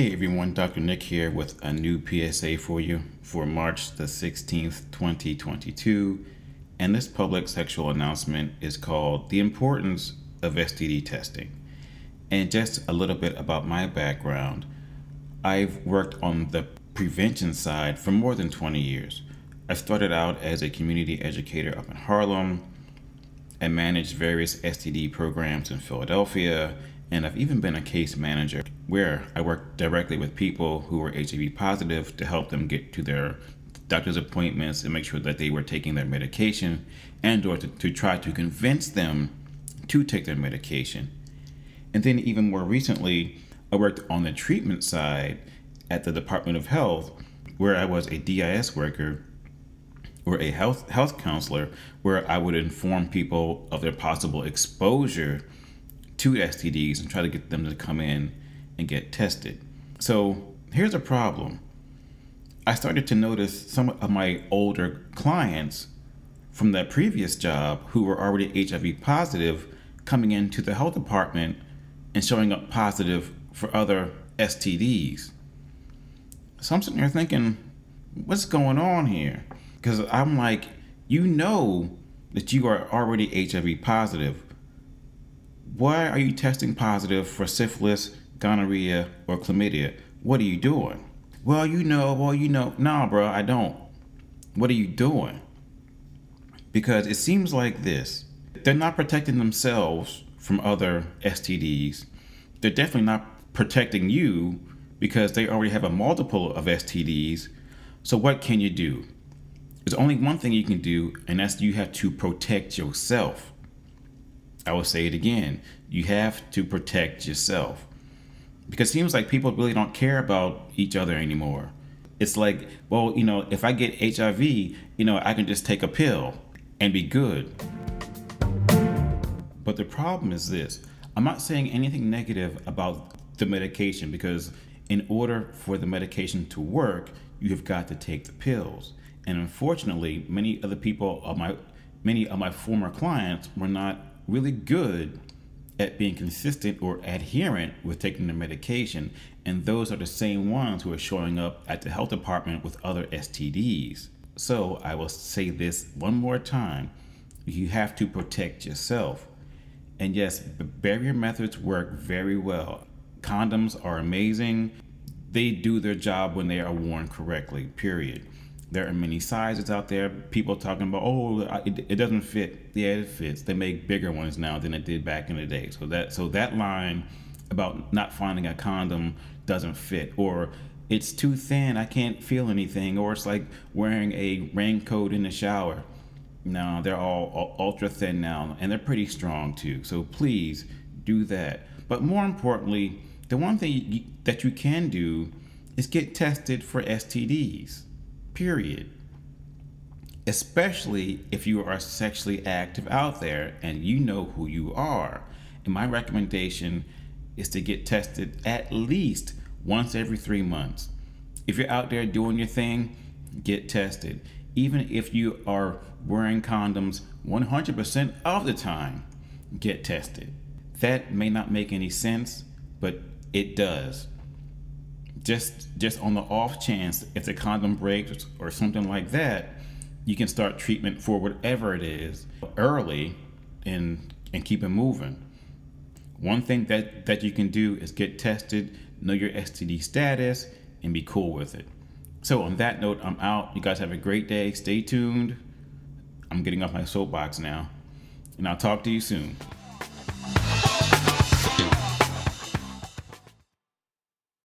Hey everyone, Dr. Nick here with a new PSA for you for March the 16th, 2022. And this public sexual announcement is called The Importance of STD Testing. And just a little bit about my background I've worked on the prevention side for more than 20 years. I started out as a community educator up in Harlem and managed various STD programs in Philadelphia and I've even been a case manager where I work directly with people who were HIV positive to help them get to their doctor's appointments and make sure that they were taking their medication and or to, to try to convince them to take their medication. And then even more recently, I worked on the treatment side at the Department of Health where I was a DIS worker or a health health counselor where I would inform people of their possible exposure to STDs and try to get them to come in and get tested. So here's a problem. I started to notice some of my older clients from that previous job who were already HIV positive coming into the health department and showing up positive for other STDs. So I'm sitting there thinking, what's going on here? Because I'm like, you know that you are already HIV positive why are you testing positive for syphilis, gonorrhea, or chlamydia? What are you doing? Well, you know, well, you know, nah, bro, I don't. What are you doing? Because it seems like this they're not protecting themselves from other STDs. They're definitely not protecting you because they already have a multiple of STDs. So, what can you do? There's only one thing you can do, and that's you have to protect yourself. I will say it again. You have to protect yourself. Because it seems like people really don't care about each other anymore. It's like, well, you know, if I get HIV, you know, I can just take a pill and be good. But the problem is this I'm not saying anything negative about the medication because in order for the medication to work, you have got to take the pills. And unfortunately, many of the people of my many of my former clients were not really good at being consistent or adherent with taking the medication. And those are the same ones who are showing up at the health department with other STDs. So I will say this one more time you have to protect yourself. And yes, barrier methods work very well. Condoms are amazing. They do their job when they are worn correctly, period. There are many sizes out there. People talking about, oh, it, it doesn't fit. Yeah, it fits. They make bigger ones now than it did back in the day. So that so that line about not finding a condom doesn't fit, or it's too thin. I can't feel anything, or it's like wearing a raincoat in the shower. No, they're all ultra thin now, and they're pretty strong too. So please do that. But more importantly, the one thing that you can do is get tested for STDs period. Especially if you are sexually active out there and you know who you are. And my recommendation is to get tested at least once every three months. If you're out there doing your thing, get tested. Even if you are wearing condoms 100% of the time, get tested. That may not make any sense, but it does just just on the off chance if the condom breaks or something like that you can start treatment for whatever it is early and and keep it moving. One thing that that you can do is get tested know your std status and be cool with it. So on that note i'm out. You guys have a great day. Stay tuned. I'm getting off my soapbox now. And i'll talk to you soon